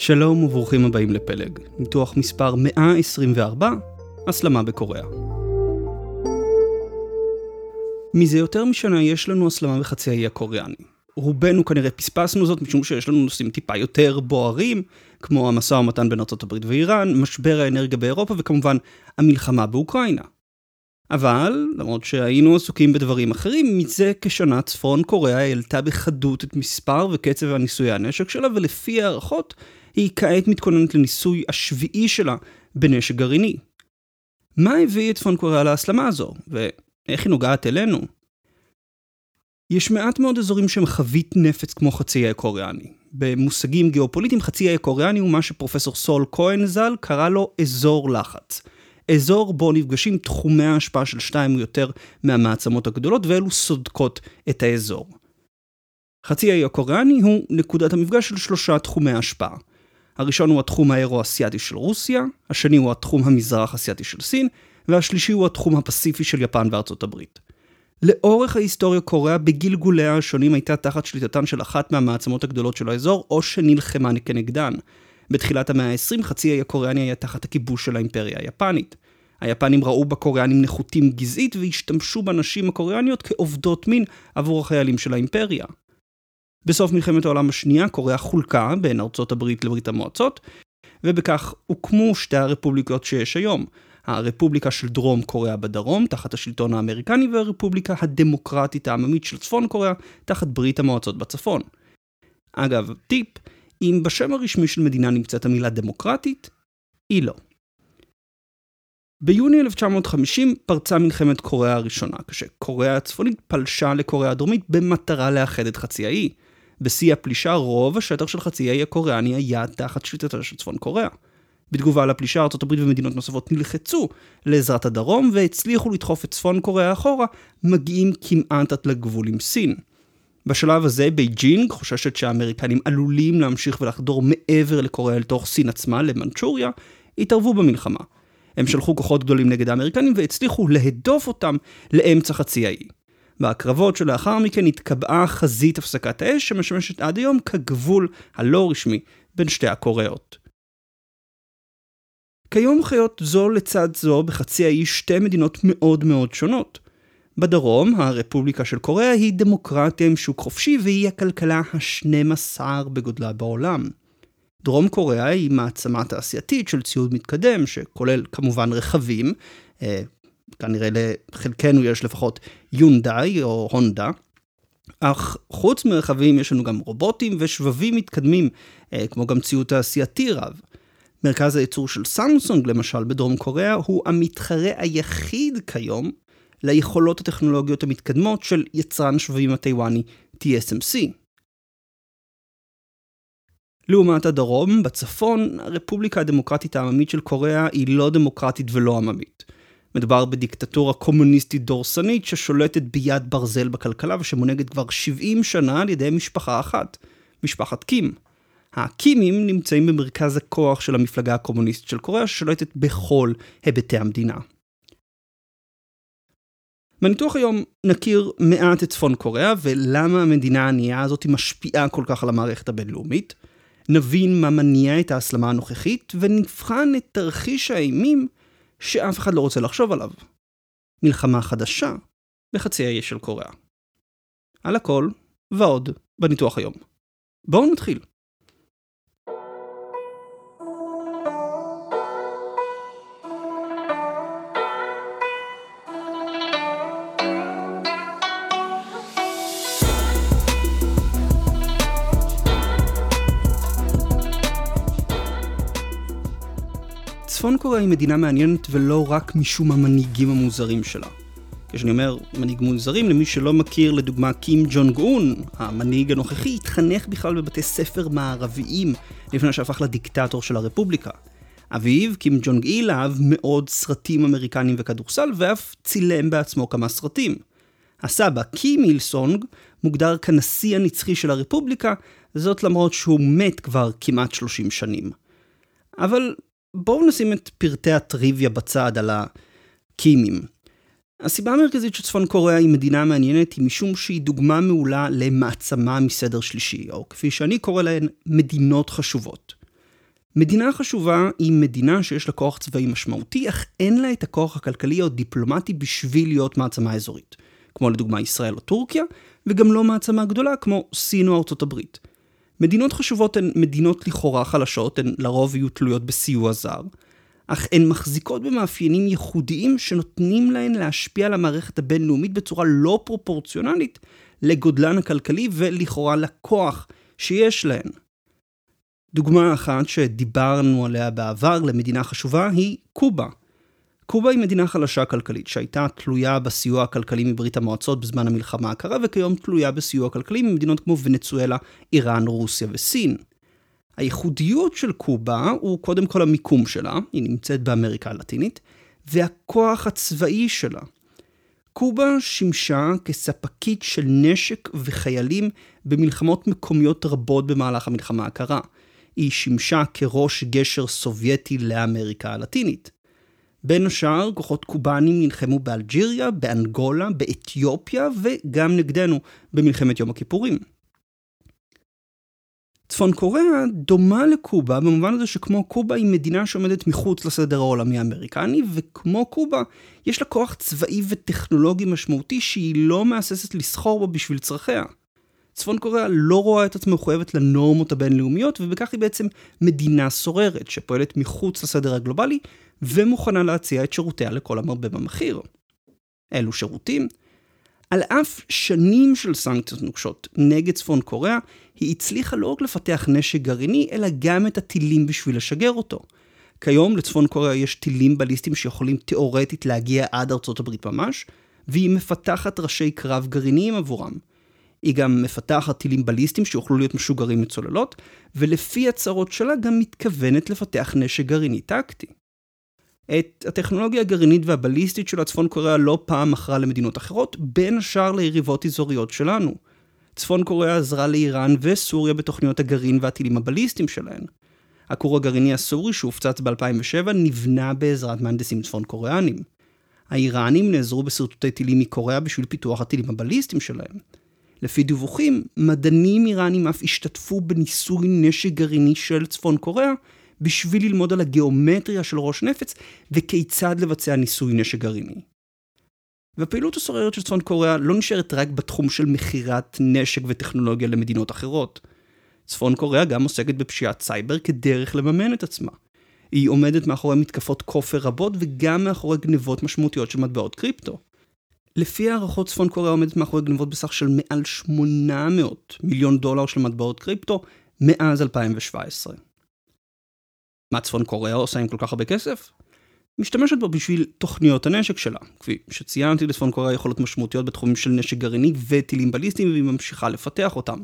שלום וברוכים הבאים לפלג, ניתוח מספר 124, הסלמה בקוריאה. מזה יותר משנה יש לנו הסלמה בחצי האי הקוריאני. רובנו כנראה פספסנו זאת משום שיש לנו נושאים טיפה יותר בוערים, כמו המשא ומתן בין ארה"ב ואיראן, משבר האנרגיה באירופה וכמובן המלחמה באוקראינה. אבל, למרות שהיינו עסוקים בדברים אחרים, מזה כשנה צפון קוריאה העלתה בחדות את מספר וקצב הניסויי הנשק שלה, ולפי הערכות, היא כעת מתכוננת לניסוי השביעי שלה בנשק גרעיני. מה הביא את צפון קוריאה להסלמה הזו, ואיך היא נוגעת אלינו? יש מעט מאוד אזורים שהם חבית נפץ כמו חצי האי קוריאני. במושגים גיאופוליטיים, חצי האי קוריאני הוא מה שפרופסור סול כהן ז"ל קרא לו אזור לחץ. אזור בו נפגשים תחומי ההשפעה של שתיים או יותר מהמעצמות הגדולות, ואלו סודקות את האזור. חצי האי הקוריאני הוא נקודת המפגש של שלושה תחומי השפעה. הראשון הוא התחום האירו-אסיאתי של רוסיה, השני הוא התחום המזרח-אסיאתי של סין, והשלישי הוא התחום הפסיפי של יפן וארצות הברית. לאורך ההיסטוריה קוריאה בגלגוליה השונים הייתה תחת שליטתן של אחת מהמעצמות הגדולות של האזור, או שנלחמה כנגדן. בתחילת המאה ה-20 חצי האי הקוריאני היה תחת הכיבוש של האימפריה היפנית. היפנים ראו בקוריאנים נחותים גזעית והשתמשו בנשים הקוריאניות כעובדות מין עבור החיילים של האימפריה. בסוף מלחמת העולם השנייה קוריאה חולקה בין ארצות הברית לברית המועצות, ובכך הוקמו שתי הרפובליקות שיש היום, הרפובליקה של דרום קוריאה בדרום, תחת השלטון האמריקני, והרפובליקה הדמוקרטית העממית של צפון קוריאה, תחת ברית המועצות בצפון. אגב, טיפ, אם בשם הרשמי של מדינה נמצאת המילה דמוקרטית, היא לא. ביוני 1950 פרצה מלחמת קוריאה הראשונה, כשקוריאה הצפונית פלשה לקוריאה הדרומית במטרה לאחד את חצי האי. בשיא הפלישה רוב השטח של חצי האי הקוריאני היה תחת שליטתה של צפון קוריאה. בתגובה לפלישה ארה"ב ומדינות נוספות נחלצו לעזרת הדרום והצליחו לדחוף את צפון קוריאה אחורה, מגיעים כמעט עד לגבול עם סין. בשלב הזה בייג'ינג חוששת שהאמריקנים עלולים להמשיך ולחדור מעבר לקוריאה אל תוך סין עצמה, למנצ'וריה, התערבו במלחמה. הם שלחו כוחות גדולים נגד האמריקנים והצליחו להדוף אותם לאמצע חצי האי. בהקרבות שלאחר מכן התקבעה חזית הפסקת האש שמשמשת עד היום כגבול הלא רשמי בין שתי הקוריאות. כיום חיות זו לצד זו בחצי האי שתי מדינות מאוד מאוד שונות. בדרום, הרפובליקה של קוריאה היא דמוקרטיה עם שוק חופשי והיא הכלכלה ה-12 בגודלה בעולם. דרום קוריאה היא מעצמה תעשייתית של ציוד מתקדם, שכולל כמובן רכבים, אה, כנראה לחלקנו יש לפחות יונדאי או הונדה, אך חוץ מרכבים יש לנו גם רובוטים ושבבים מתקדמים, אה, כמו גם ציוד תעשייתי רב. מרכז הייצור של סמסונג למשל בדרום קוריאה הוא המתחרה היחיד כיום ליכולות הטכנולוגיות המתקדמות של יצרן שבבים הטיוואני TSMC. לעומת הדרום, בצפון, הרפובליקה הדמוקרטית העממית של קוריאה היא לא דמוקרטית ולא עממית. מדובר בדיקטטורה קומוניסטית דורסנית ששולטת ביד ברזל בכלכלה ושמונהגת כבר 70 שנה על ידי משפחה אחת, משפחת קים. הקימים נמצאים במרכז הכוח של המפלגה הקומוניסטית של קוריאה ששולטת בכל היבטי המדינה. בניתוח היום נכיר מעט את צפון קוריאה ולמה המדינה הענייה הזאת משפיעה כל כך על המערכת הבינלאומית. נבין מה מניע את ההסלמה הנוכחית ונבחן את תרחיש האימים שאף אחד לא רוצה לחשוב עליו. מלחמה חדשה בחצי האי של קוריאה. על הכל ועוד בניתוח היום. בואו נתחיל. קוריאה היא מדינה מעניינת ולא רק משום המנהיגים המוזרים שלה. כשאני אומר מנהיג מוזרים, למי שלא מכיר, לדוגמה, קים ג'ונג און, המנהיג הנוכחי, התחנך בכלל בבתי ספר מערביים לפני שהפך לדיקטטור של הרפובליקה. אביו, קים ג'ונג איל, אהב מאוד סרטים אמריקנים וכדורסל, ואף צילם בעצמו כמה סרטים. הסבא, קים איל סונג, מוגדר כנשיא הנצחי של הרפובליקה, זאת למרות שהוא מת כבר כמעט 30 שנים. אבל בואו נשים את פרטי הטריוויה בצד על הקימים. הסיבה המרכזית שצפון קוריאה היא מדינה מעניינת היא משום שהיא דוגמה מעולה למעצמה מסדר שלישי, או כפי שאני קורא להן, מדינות חשובות. מדינה חשובה היא מדינה שיש לה כוח צבאי משמעותי, אך אין לה את הכוח הכלכלי או דיפלומטי בשביל להיות מעצמה אזורית. כמו לדוגמה ישראל או טורקיה, וגם לא מעצמה גדולה כמו סין או ארצות הברית. מדינות חשובות הן מדינות לכאורה חלשות, הן לרוב יהיו תלויות בסיוע זר, אך הן מחזיקות במאפיינים ייחודיים שנותנים להן להשפיע על המערכת הבינלאומית בצורה לא פרופורציונלית לגודלן הכלכלי ולכאורה לכוח שיש להן. דוגמה אחת שדיברנו עליה בעבר למדינה חשובה היא קובה. קובה היא מדינה חלשה כלכלית, שהייתה תלויה בסיוע הכלכלי מברית המועצות בזמן המלחמה הקרה, וכיום תלויה בסיוע כלכלי ממדינות כמו ונצואלה, איראן, רוסיה וסין. הייחודיות של קובה הוא קודם כל המיקום שלה, היא נמצאת באמריקה הלטינית, והכוח הצבאי שלה. קובה שימשה כספקית של נשק וחיילים במלחמות מקומיות רבות במהלך המלחמה הקרה. היא שימשה כראש גשר סובייטי לאמריקה הלטינית. בין השאר, כוחות קובאנים נלחמו באלג'יריה, באנגולה, באתיופיה וגם נגדנו במלחמת יום הכיפורים. צפון קוריאה דומה לקובה במובן הזה שכמו קובה היא מדינה שעומדת מחוץ לסדר העולמי האמריקני, וכמו קובה יש לה כוח צבאי וטכנולוגי משמעותי שהיא לא מהססת לסחור בו בשביל צרכיה. צפון קוריאה לא רואה את עצמה מחויבת לנורמות הבינלאומיות, ובכך היא בעצם מדינה סוררת שפועלת מחוץ לסדר הגלובלי, ומוכנה להציע את שירותיה לכל המרבה במחיר. אלו שירותים? על אף שנים של סנקציות נוקשות נגד צפון קוריאה, היא הצליחה לא רק לפתח נשק גרעיני, אלא גם את הטילים בשביל לשגר אותו. כיום לצפון קוריאה יש טילים בליסטיים שיכולים תאורטית להגיע עד ארצות הברית ממש, והיא מפתחת ראשי קרב גרעיניים עבורם. היא גם מפתחת טילים בליסטיים שיוכלו להיות משוגרים מצוללות, ולפי הצהרות שלה גם מתכוונת לפתח נשק גרעיני טקטי. את הטכנולוגיה הגרעינית והבליסטית של הצפון קוריאה לא פעם מכרה למדינות אחרות, בין השאר ליריבות אזוריות שלנו. צפון קוריאה עזרה לאיראן וסוריה בתוכניות הגרעין והטילים הבליסטיים שלהן. הכור הגרעיני הסורי שהופצץ ב-2007 נבנה בעזרת מהנדסים צפון קוריאנים. האיראנים נעזרו בשרטוטי טילים מקוריאה בשביל פיתוח הטילים הבליסטיים שלהם. לפי דיווחים, מדענים איראנים אף השתתפו בניסוי נשק גרעיני של צפון קוריאה, בשביל ללמוד על הגיאומטריה של ראש נפץ וכיצד לבצע ניסוי נשק גרעיני. והפעילות הסוררת של צפון קוריאה לא נשארת רק בתחום של מכירת נשק וטכנולוגיה למדינות אחרות. צפון קוריאה גם עוסקת בפשיעת סייבר כדרך לממן את עצמה. היא עומדת מאחורי מתקפות כופר רבות וגם מאחורי גנבות משמעותיות של מטבעות קריפטו. לפי הערכות צפון קוריאה עומדת מאחורי גנבות בסך של מעל 800 מיליון דולר של מטבעות קריפטו מאז 2017. מה צפון קוריאה עושה עם כל כך הרבה כסף? משתמשת בו בשביל תוכניות הנשק שלה. כפי שציינתי, לצפון קוריאה יכולות משמעותיות בתחומים של נשק גרעיני וטילים בליסטיים, והיא ממשיכה לפתח אותם.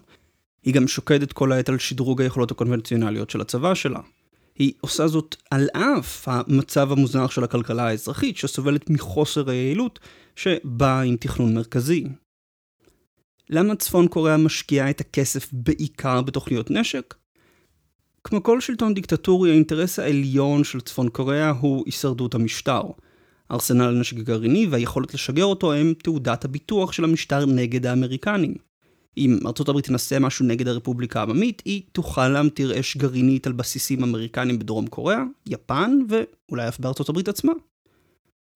היא גם שוקדת כל העת על שדרוג היכולות הקונבנציונליות של הצבא שלה. היא עושה זאת על אף המצב המוזנח של הכלכלה האזרחית, שסובלת מחוסר היעילות שבאה עם תכנון מרכזי. למה צפון קוריאה משקיעה את הכסף בעיקר בתוכניות נשק? כמו כל שלטון דיקטטורי, האינטרס העליון של צפון קוריאה הוא הישרדות המשטר. ארסנל הנשק הגרעיני והיכולת לשגר אותו הם תעודת הביטוח של המשטר נגד האמריקנים. אם ארצות הברית תנסה משהו נגד הרפובליקה העממית, היא תוכל להמטיר אש גרעינית על בסיסים אמריקנים בדרום קוריאה, יפן ואולי אף בארצות הברית עצמה.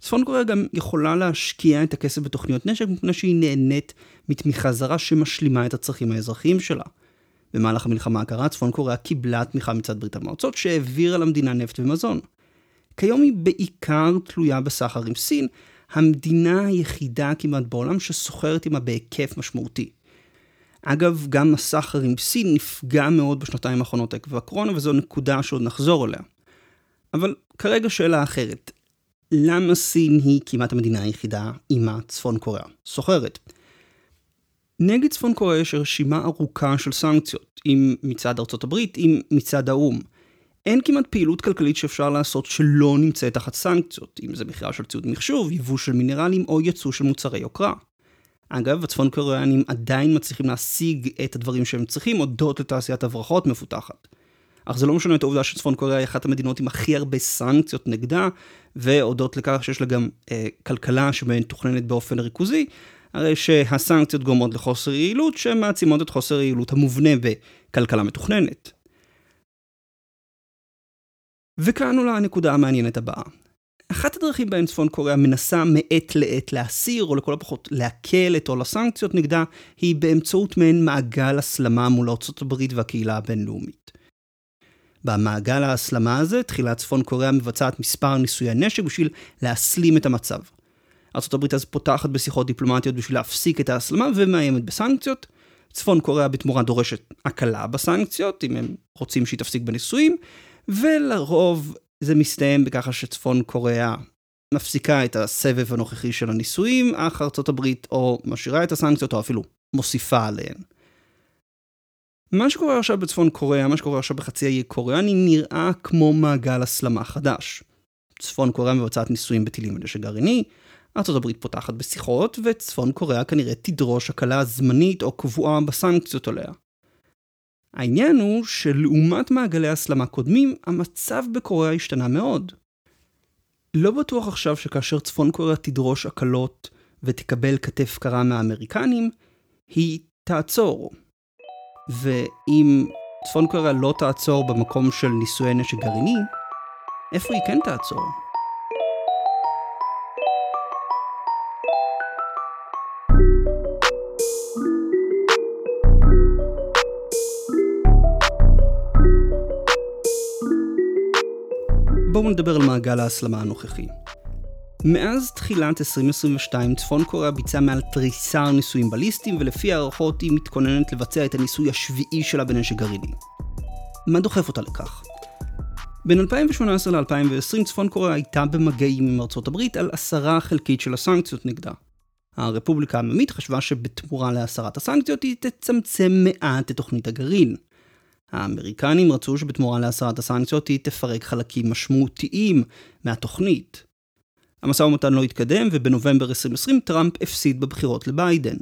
צפון קוריאה גם יכולה להשקיע את הכסף בתוכניות נשק מפני שהיא נהנית מתמיכה זרה שמשלימה את הצרכים האזרחיים שלה. במהלך המלחמה הקרה, צפון קוריאה קיבלה תמיכה מצד ברית המועצות, שהעבירה למדינה נפט ומזון. כיום היא בעיקר תלויה בסחר עם סין, המדינה היחידה כמעט בעולם שסוחרת עימה בהיקף משמעותי. אגב, גם הסחר עם סין נפגע מאוד בשנתיים האחרונות עקב הקורונה, וזו נקודה שעוד נחזור אליה. אבל כרגע שאלה אחרת. למה סין היא כמעט המדינה היחידה עימה צפון קוריאה סוחרת? נגד צפון קוריאה יש רשימה ארוכה של סנקציות, אם מצד ארצות הברית, אם מצד האו"ם. אין כמעט פעילות כלכלית שאפשר לעשות שלא נמצאת תחת סנקציות, אם זה מכירה של ציוד מחשוב, יבוא של מינרלים או ייצוא של מוצרי יוקרה. אגב, הצפון קוריאנים עדיין מצליחים להשיג את הדברים שהם צריכים הודות לתעשיית הברחות מפותחת. אך זה לא משנה את העובדה שצפון קוריאה היא אחת המדינות עם הכי הרבה סנקציות נגדה, והודות לכך שיש לה גם אה, כלכלה שמתוכננת באופן ריכוזי, הרי שהסנקציות גורמות לחוסר יעילות שמעצימות את חוסר היעילות המובנה בכלכלה מתוכננת. וכאן עולה הנקודה המעניינת הבאה. אחת הדרכים בהן צפון קוריאה מנסה מעת לעת להסיר, או לכל הפחות להקל את עול הסנקציות נגדה, היא באמצעות מעין מעגל הסלמה מול ארה"ב והקהילה הבינלאומית. במעגל ההסלמה הזה, תחילה צפון קוריאה מבצעת מספר ניסויי נשק בשביל להסלים את המצב. ארה"ב אז פותחת בשיחות דיפלומטיות בשביל להפסיק את ההסלמה ומאיימת בסנקציות. צפון קוריאה בתמורה דורשת הקלה בסנקציות, אם הם רוצים שהיא תפסיק בניסויים, ולרוב זה מסתיים בככה שצפון קוריאה מפסיקה את הסבב הנוכחי של הניסויים, אך הברית או משאירה את הסנקציות או אפילו מוסיפה עליהן. מה שקורה עכשיו בצפון קוריאה, מה שקורה עכשיו בחצי האי קוריאני, נראה כמו מעגל הסלמה חדש. צפון קוריאה מבצעת ניסויים בטילים ונשק גרעיני, ארה"ב פותחת בשיחות, וצפון קוריאה כנראה תדרוש הקלה זמנית או קבועה בסנקציות עליה. העניין הוא שלעומת מעגלי הסלמה קודמים, המצב בקוריאה השתנה מאוד. לא בטוח עכשיו שכאשר צפון קוריאה תדרוש הקלות ותקבל כתף קרה מהאמריקנים, היא תעצור. ואם צפון קוריאה לא תעצור במקום של נישואי נשק גרעיני, איפה היא כן תעצור? בואו נדבר על מעגל ההסלמה הנוכחי. מאז תחילת 2022 צפון קוריאה ביצעה מעל תריסר ניסויים בליסטיים ולפי הערכות היא מתכוננת לבצע את הניסוי השביעי שלה בנשק גרעיני. מה דוחף אותה לכך? בין 2018 ל-2020 צפון קוריאה הייתה במגעים עם ארצות הברית על הסרה חלקית של הסנקציות נגדה. הרפובליקה העממית חשבה שבתמורה להסרת הסנקציות היא תצמצם מעט את תוכנית הגרעין. האמריקנים רצו שבתמורה להסרת הסנקציות היא תפרק חלקים משמעותיים מהתוכנית. המשא ומתן לא התקדם, ובנובמבר 2020 טראמפ הפסיד בבחירות לביידן.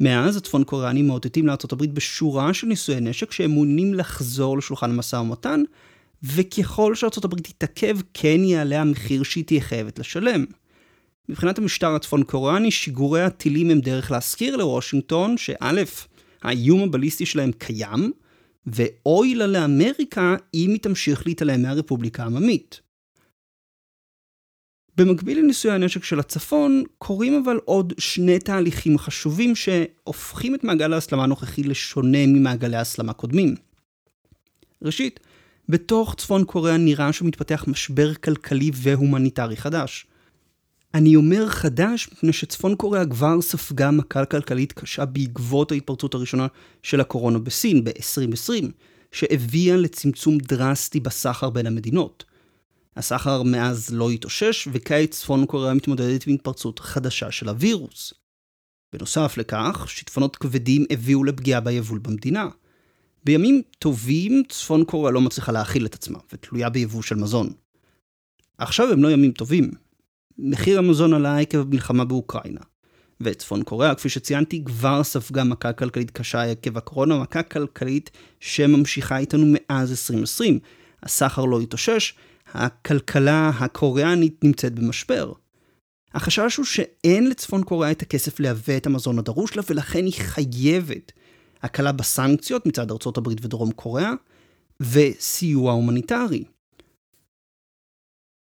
מאז הצפון קוריאנים מאותתים לארה"ב בשורה של נישואי נשק שהם מעוניינים לחזור לשולחן המשא ומתן, וככל שארה"ב תתעכב, כן יעלה המחיר שהיא תהיה חייבת לשלם. מבחינת המשטר הצפון קוריאני, שיגורי הטילים הם דרך להזכיר לוושינגטון שא', האיום הבליסטי שלהם קיים, ואוי לה לאמריקה אם היא תמשיך להתעלם מהרפובליקה העממית. במקביל לניסוי הנשק של הצפון, קורים אבל עוד שני תהליכים חשובים שהופכים את מעגל ההסלמה הנוכחי לשונה ממעגלי ההסלמה קודמים. ראשית, בתוך צפון קוריאה נראה שמתפתח משבר כלכלי והומניטרי חדש. אני אומר חדש מפני שצפון קוריאה כבר ספגה מכה כלכלית קשה בעקבות ההתפרצות הראשונה של הקורונה בסין ב-2020, שהביאה לצמצום דרסטי בסחר בין המדינות. הסחר מאז לא התאושש, וכעת צפון קוריאה מתמודדת עם התפרצות חדשה של הווירוס. בנוסף לכך, שיטפונות כבדים הביאו לפגיעה ביבול במדינה. בימים טובים, צפון קוריאה לא מצליחה להאכיל את עצמה, ותלויה ביבוא של מזון. עכשיו הם לא ימים טובים. מחיר המזון עלה עקב המלחמה באוקראינה. וצפון קוריאה, כפי שציינתי, כבר ספגה מכה כלכלית קשה עקב הקורונה, מכה כלכלית שממשיכה איתנו מאז 2020. הסחר לא התאושש, הכלכלה הקוריאנית נמצאת במשבר. החשש הוא שאין לצפון קוריאה את הכסף לייבא את המזון הדרוש לה, ולכן היא חייבת הקלה בסנקציות מצד ארצות הברית ודרום קוריאה, וסיוע הומניטרי.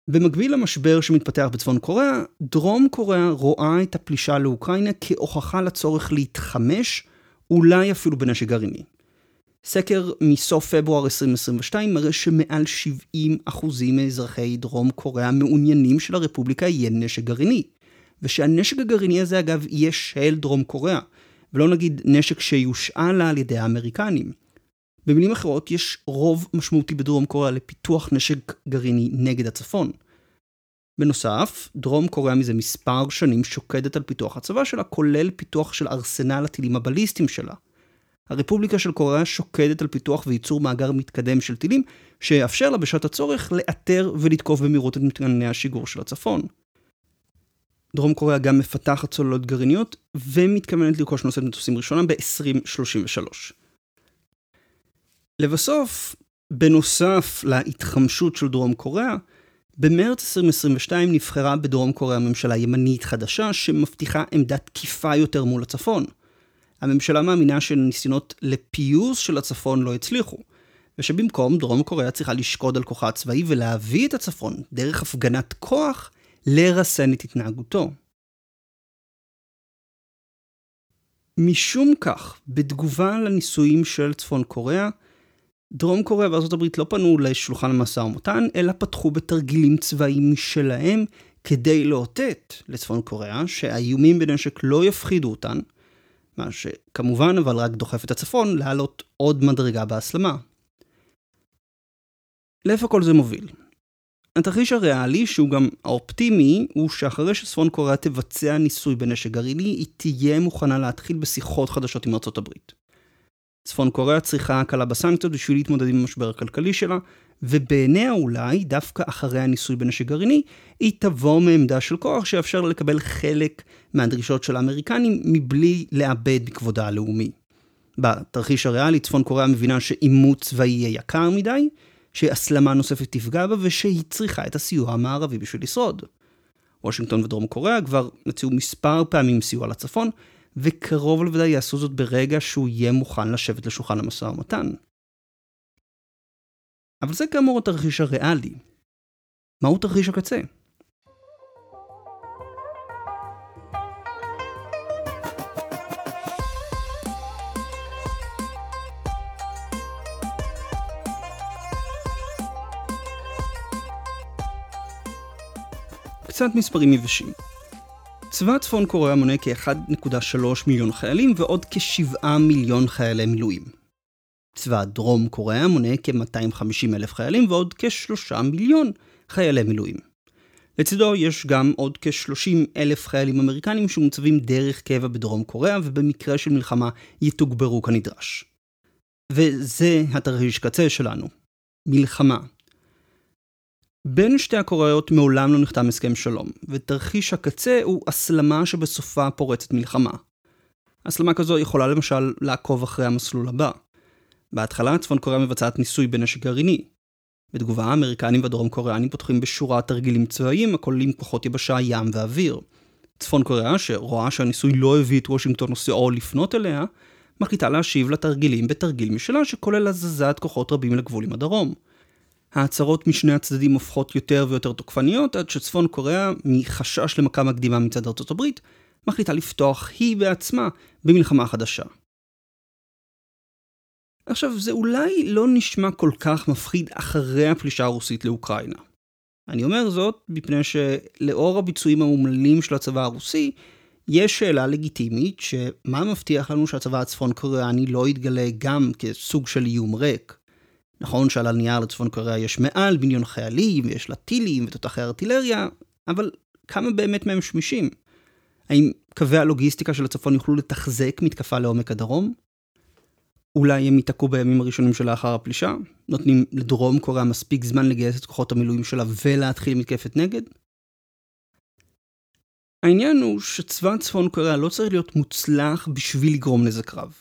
במקביל למשבר שמתפתח בצפון קוריאה, דרום קוריאה רואה את הפלישה לאוקראינה כהוכחה לצורך להתחמש, אולי אפילו בנשק גרעיני. סקר מסוף פברואר 2022 מראה שמעל 70% מאזרחי דרום קוריאה מעוניינים שלרפובליקה יהיה נשק גרעיני. ושהנשק הגרעיני הזה אגב יהיה של דרום קוריאה, ולא נגיד נשק שיושאל על ידי האמריקנים. במילים אחרות, יש רוב משמעותי בדרום קוריאה לפיתוח נשק גרעיני נגד הצפון. בנוסף, דרום קוריאה מזה מספר שנים שוקדת על פיתוח הצבא שלה, כולל פיתוח של ארסנל הטילים הבליסטיים שלה. הרפובליקה של קוריאה שוקדת על פיתוח וייצור מאגר מתקדם של טילים, שיאפשר לה בשעת הצורך לאתר ולתקוף במהירות את מתקני השיגור של הצפון. דרום קוריאה גם מפתחת צוללות גרעיניות, ומתכוונת לרכוש נושאת מטוסים ראשונה ב-2033. לבסוף, בנוסף להתחמשות של דרום קוריאה, במרץ 2022 נבחרה בדרום קוריאה ממשלה ימנית חדשה שמבטיחה עמדה תקיפה יותר מול הצפון. הממשלה מאמינה שניסיונות לפיוס של הצפון לא הצליחו, ושבמקום דרום קוריאה צריכה לשקוד על כוחה הצבאי ולהביא את הצפון דרך הפגנת כוח לרסן את התנהגותו. משום כך, בתגובה לניסויים של צפון קוריאה, דרום קוריאה וארה"ב לא פנו לשולחן המשא ומתן, אלא פתחו בתרגילים צבאיים משלהם כדי לאותת לצפון קוריאה שהאיומים בנשק לא יפחידו אותן, מה שכמובן אבל רק דוחף את הצפון לעלות עוד מדרגה בהסלמה. לאיפה כל זה מוביל? התרחיש הריאלי, שהוא גם האופטימי, הוא שאחרי שצפון קוריאה תבצע ניסוי בנשק גרעיני, היא תהיה מוכנה להתחיל בשיחות חדשות עם ארצות הברית. צפון קוריאה צריכה הקלה בסנקציות בשביל להתמודד עם המשבר הכלכלי שלה, ובעיניה אולי, דווקא אחרי הניסוי בנשק גרעיני, היא תבוא מעמדה של כוח שיאפשר לקבל חלק מהדרישות של האמריקנים מבלי לאבד בכבודה הלאומי. בתרחיש הריאלי, צפון קוריאה מבינה שעימות צבאי יהיה יקר מדי, שהסלמה נוספת תפגע בה ושהיא צריכה את הסיוע המערבי בשביל לשרוד. וושינגטון ודרום קוריאה כבר הציעו מספר פעמים סיוע לצפון, וקרוב לוודאי יעשו זאת ברגע שהוא יהיה מוכן לשבת לשולחן המשא ומתן. אבל זה כאמור התרחיש הריאלי. מהו תרחיש הקצה? קצת מספרים יבשים. צבא צפון קוריאה מונה כ-1.3 מיליון חיילים ועוד כ-7 מיליון חיילי מילואים. צבא דרום קוריאה מונה כ-250 אלף חיילים ועוד כ-3 מיליון חיילי מילואים. לצידו יש גם עוד כ-30 אלף חיילים אמריקנים שמוצבים דרך קבע בדרום קוריאה ובמקרה של מלחמה יתוגברו כנדרש. וזה התרחיש קצה שלנו. מלחמה. בין שתי הקוריאות מעולם לא נחתם הסכם שלום, ותרחיש הקצה הוא הסלמה שבסופה פורצת מלחמה. הסלמה כזו יכולה למשל לעקוב אחרי המסלול הבא. בהתחלה צפון קוריאה מבצעת ניסוי בנשק גרעיני. בתגובה האמריקנים והדרום קוריאנים פותחים בשורת תרגילים צבאיים הכוללים כוחות יבשה, ים ואוויר. צפון קוריאה, שרואה שהניסוי לא הביא את וושינגטון או סיאול לפנות אליה, מחליטה להשיב לתרגילים בתרגיל משלה שכולל הזזת כוחות רבים לגבול עם הדרום. ההצהרות משני הצדדים הופכות יותר ויותר תוקפניות, עד שצפון קוריאה, מחשש למכה מקדימה מצד ארצות הברית, מחליטה לפתוח היא בעצמה במלחמה חדשה. עכשיו, זה אולי לא נשמע כל כך מפחיד אחרי הפלישה הרוסית לאוקראינה. אני אומר זאת מפני שלאור הביצועים האומללים של הצבא הרוסי, יש שאלה לגיטימית שמה מבטיח לנו שהצבא הצפון קוריאני לא יתגלה גם כסוג של איום ריק. נכון שעל הנייר לצפון קוריאה יש מעל מיליון חיילים, ויש לה טילים ותותחי ארטילריה, אבל כמה באמת מהם שמישים? האם קווי הלוגיסטיקה של הצפון יוכלו לתחזק מתקפה לעומק הדרום? אולי הם ייתקעו בימים הראשונים שלאחר הפלישה? נותנים לדרום קוריאה מספיק זמן לגייס את כוחות המילואים שלה ולהתחיל מתקפת נגד? העניין הוא שצבא צפון קוריאה לא צריך להיות מוצלח בשביל לגרום נזק רב.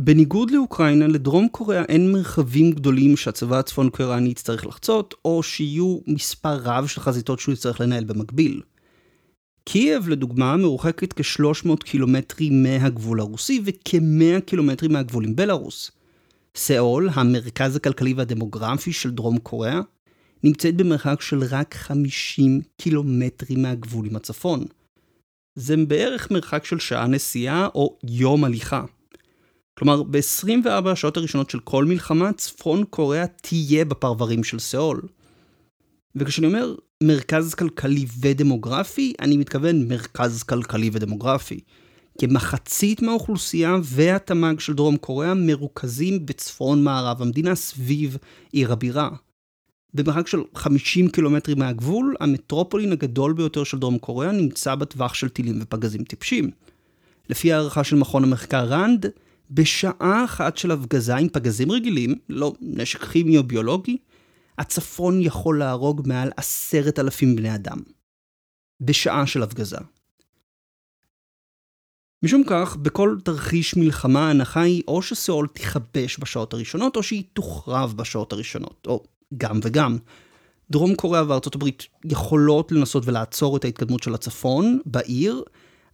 בניגוד לאוקראינה, לדרום קוריאה אין מרחבים גדולים שהצבא הצפון קוריאני יצטרך לחצות, או שיהיו מספר רב של חזיתות שהוא יצטרך לנהל במקביל. קייב, לדוגמה, מרוחקת כ-300 קילומטרים מהגבול הרוסי וכ-100 קילומטרים מהגבול עם בלארוס. סאול, המרכז הכלכלי והדמוגרפי של דרום קוריאה, נמצאת במרחק של רק 50 קילומטרים מהגבול עם הצפון. זה בערך מרחק של שעה נסיעה או יום הליכה. כלומר, ב-24 השעות הראשונות של כל מלחמה, צפון קוריאה תהיה בפרברים של סאול. וכשאני אומר מרכז כלכלי ודמוגרפי, אני מתכוון מרכז כלכלי ודמוגרפי. כמחצית מהאוכלוסייה והתמ"ג של דרום קוריאה מרוכזים בצפון מערב המדינה סביב עיר הבירה. במרחק של 50 קילומטרים מהגבול, המטרופולין הגדול ביותר של דרום קוריאה נמצא בטווח של טילים ופגזים טיפשים. לפי הערכה של מכון המחקר ראנד, בשעה אחת של הפגזה עם פגזים רגילים, לא נשק כימי או ביולוגי, הצפון יכול להרוג מעל עשרת אלפים בני אדם. בשעה של הפגזה. משום כך, בכל תרחיש מלחמה ההנחה היא או שסאול תיכבש בשעות הראשונות, או שהיא תוחרב בשעות הראשונות, או גם וגם. דרום קוריאה וארצות הברית יכולות לנסות ולעצור את ההתקדמות של הצפון בעיר,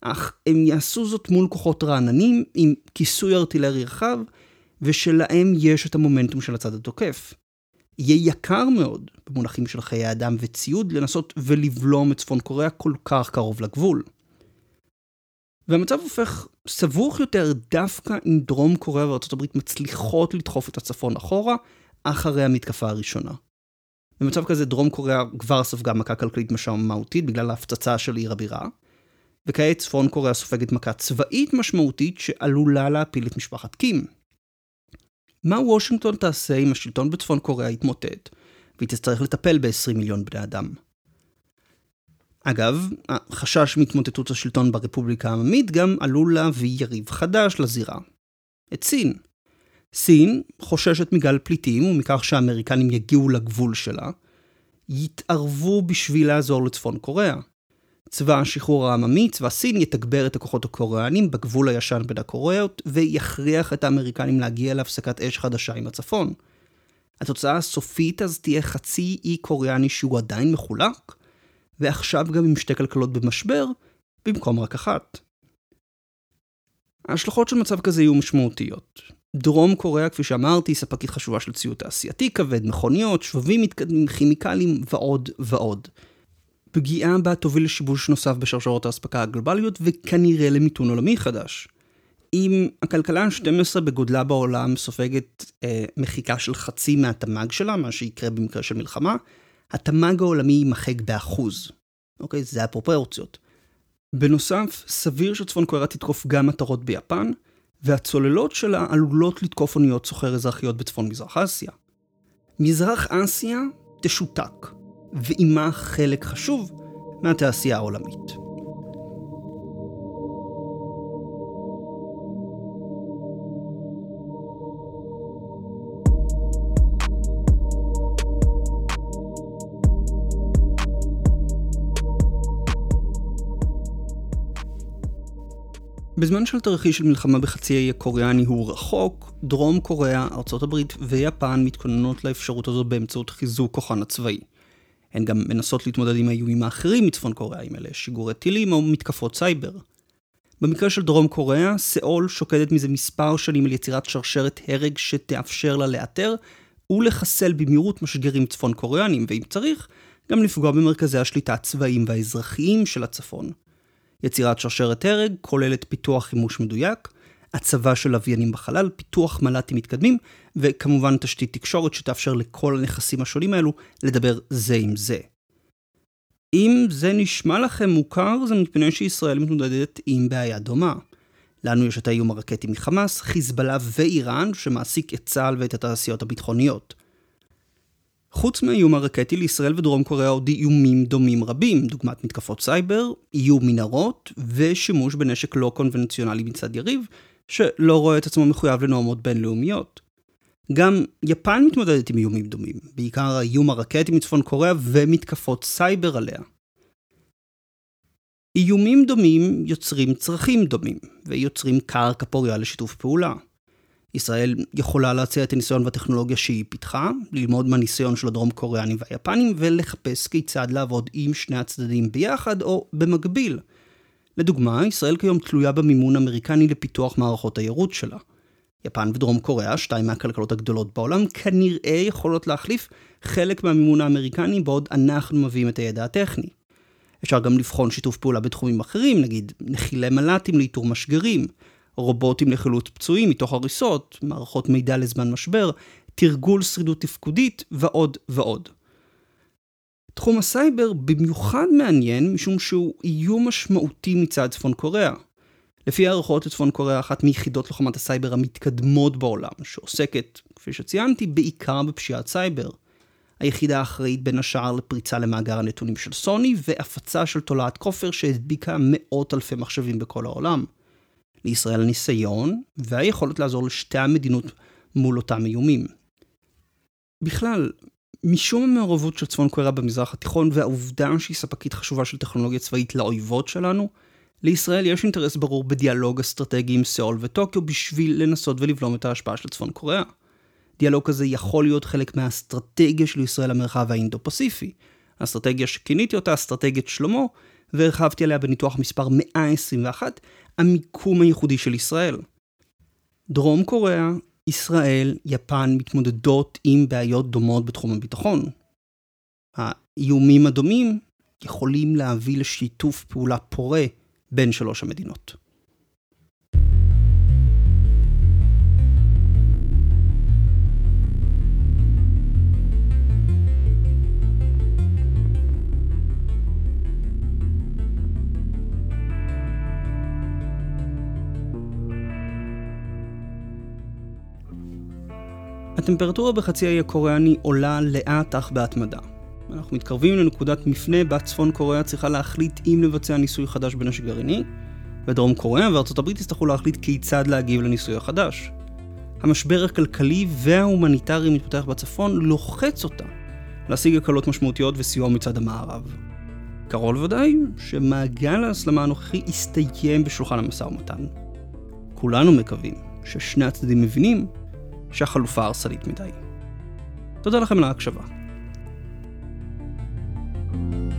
אך הם יעשו זאת מול כוחות רעננים עם כיסוי ארטילרי רחב, ושלהם יש את המומנטום של הצד התוקף. יהיה יקר מאוד, במונחים של חיי אדם וציוד, לנסות ולבלום את צפון קוריאה כל כך קרוב לגבול. והמצב הופך סבוך יותר דווקא אם דרום קוריאה וארה"ב מצליחות לדחוף את הצפון אחורה, אחרי המתקפה הראשונה. במצב כזה דרום קוריאה כבר ספגה מכה כלכלית משמעותית בגלל ההפצצה של עיר הבירה, וכעת צפון קוריאה סופגת מכה צבאית משמעותית שעלולה להפיל את משפחת קים. מה וושינגטון תעשה אם השלטון בצפון קוריאה יתמוטט, והיא תצטרך לטפל ב-20 מיליון בני אדם? אגב, החשש מהתמוטטות השלטון ברפובליקה העממית גם עלול להביא יריב חדש לזירה. את סין. סין חוששת מגל פליטים ומכך שהאמריקנים יגיעו לגבול שלה, יתערבו בשביל לעזור לצפון קוריאה. צבא השחרור העממי, צבא סין, יתגבר את הכוחות הקוריאנים בגבול הישן בין הקוריאות, ויכריח את האמריקנים להגיע להפסקת אש חדשה עם הצפון. התוצאה הסופית אז תהיה חצי אי קוריאני שהוא עדיין מחולק, ועכשיו גם עם שתי כלכלות במשבר, במקום רק אחת. ההשלכות של מצב כזה יהיו משמעותיות. דרום קוריאה, כפי שאמרתי, ספקית חשובה של ציוד תעשייתי כבד, מכוניות, שבבים מתקדמים, כימיקלים ועוד ועוד. פגיעה בה תוביל לשיבוש נוסף בשרשרות האספקה הגלובליות וכנראה למיתון עולמי חדש. אם הכלכלה ה-12 בגודלה בעולם סופגת אה, מחיקה של חצי מהתמ"ג שלה, מה שיקרה במקרה של מלחמה, התמ"ג העולמי יימחק באחוז. אוקיי? זה הפרופורציות. בנוסף, סביר שצפון קוריאה תתקוף גם מטרות ביפן, והצוללות שלה עלולות לתקוף אוניות סוחר אזרחיות בצפון מזרח אסיה. מזרח אסיה תשותק, ועימה חלק חשוב מהתעשייה העולמית. בזמן של תרחיש של מלחמה בחצי האי הקוריאני הוא רחוק, דרום קוריאה, ארה"ב ויפן מתכוננות לאפשרות הזו באמצעות חיזוק כוחן הצבאי. הן גם מנסות להתמודד עם האיומים האחרים מצפון קוריאה, עם אלה שיגורי טילים או מתקפות סייבר. במקרה של דרום קוריאה, סאול שוקדת מזה מספר שנים על יצירת שרשרת הרג שתאפשר לה לאתר ולחסל במהירות משגרים צפון קוריאנים, ואם צריך, גם לפגוע במרכזי השליטה הצבאיים והאזרחיים של הצפון. יצירת שרשרת הרג כוללת פיתוח חימוש מדויק, הצבה של לוויינים בחלל, פיתוח מל"טים מתקדמים, וכמובן תשתית תקשורת שתאפשר לכל הנכסים השונים האלו לדבר זה עם זה. אם זה נשמע לכם מוכר, זה מפני שישראל מתמודדת עם בעיה דומה. לנו יש את האיום הרקטי מחמאס, חיזבאללה ואיראן, שמעסיק את צה"ל ואת התעשיות הביטחוניות. חוץ מהאיום הרקטי, לישראל ודרום קוריאה עוד איומים דומים רבים, דוגמת מתקפות סייבר, איום מנהרות ושימוש בנשק לא קונבנציונלי מצד יריב, שלא רואה את עצמו מחויב לנורמות בינלאומיות. גם יפן מתמודדת עם איומים דומים, בעיקר האיום הרקטי מצפון קוריאה ומתקפות סייבר עליה. איומים דומים יוצרים צרכים דומים, ויוצרים קרקע פוריה לשיתוף פעולה. ישראל יכולה להציע את הניסיון והטכנולוגיה שהיא פיתחה, ללמוד מהניסיון של הדרום קוריאנים והיפנים, ולחפש כיצד לעבוד עם שני הצדדים ביחד או במקביל. לדוגמה, ישראל כיום תלויה במימון אמריקני לפיתוח מערכות תיירות שלה. יפן ודרום קוריאה, שתיים מהכלכלות הגדולות בעולם, כנראה יכולות להחליף חלק מהמימון האמריקני בעוד אנחנו מביאים את הידע הטכני. אפשר גם לבחון שיתוף פעולה בתחומים אחרים, נגיד נחילי מל"טים לאיתור משגרים, רובוטים לחילוץ פצועים מתוך הריסות, מערכות מידע לזמן משבר, תרגול שרידות תפקודית ועוד ועוד. תחום הסייבר במיוחד מעניין משום שהוא איום משמעותי מצד צפון קוריאה. לפי הערכות לצפון קוריאה אחת מיחידות לוחמת הסייבר המתקדמות בעולם, שעוסקת, כפי שציינתי, בעיקר בפשיעת סייבר. היחידה אחראית בין השאר לפריצה למאגר הנתונים של סוני והפצה של תולעת כופר שהדביקה מאות אלפי מחשבים בכל העולם. לישראל הניסיון והיכולת לעזור לשתי המדינות מול אותם איומים. בכלל, משום המעורבות של צפון קוריאה במזרח התיכון והעובדה שהיא ספקית חשובה של טכנולוגיה צבאית לאויבות שלנו, לישראל יש אינטרס ברור בדיאלוג אסטרטגי עם סאול וטוקיו בשביל לנסות ולבלום את ההשפעה של צפון קוריאה. דיאלוג כזה יכול להיות חלק מהאסטרטגיה של ישראל למרחב האינדו-פסיפי. האסטרטגיה שכיניתי אותה אסטרטגיית שלמה, והרחבתי עליה בניתוח מספר 121, המיקום הייחודי של ישראל. דרום קוריאה ישראל, יפן מתמודדות עם בעיות דומות בתחום הביטחון. האיומים הדומים יכולים להביא לשיתוף פעולה פורה בין שלוש המדינות. הטמפרטורה בחצי האי הקוריאני עולה לאט אך בהתמדה. אנחנו מתקרבים לנקודת מפנה בה צפון קוריאה צריכה להחליט אם לבצע ניסוי חדש בנשק גרעיני, ודרום קוריאה וארצות הברית יצטרכו להחליט כיצד להגיב לניסוי החדש. המשבר הכלכלי וההומניטרי מתפתח בצפון לוחץ אותה להשיג הקלות משמעותיות וסיוע מצד המערב. קרוב לוודאי שמעגל ההסלמה הנוכחי יסתיים בשולחן המשא ומתן. כולנו מקווים ששני הצדדים מבינים שהחלופה הרסנית מדי. תודה לכם על ההקשבה. thank you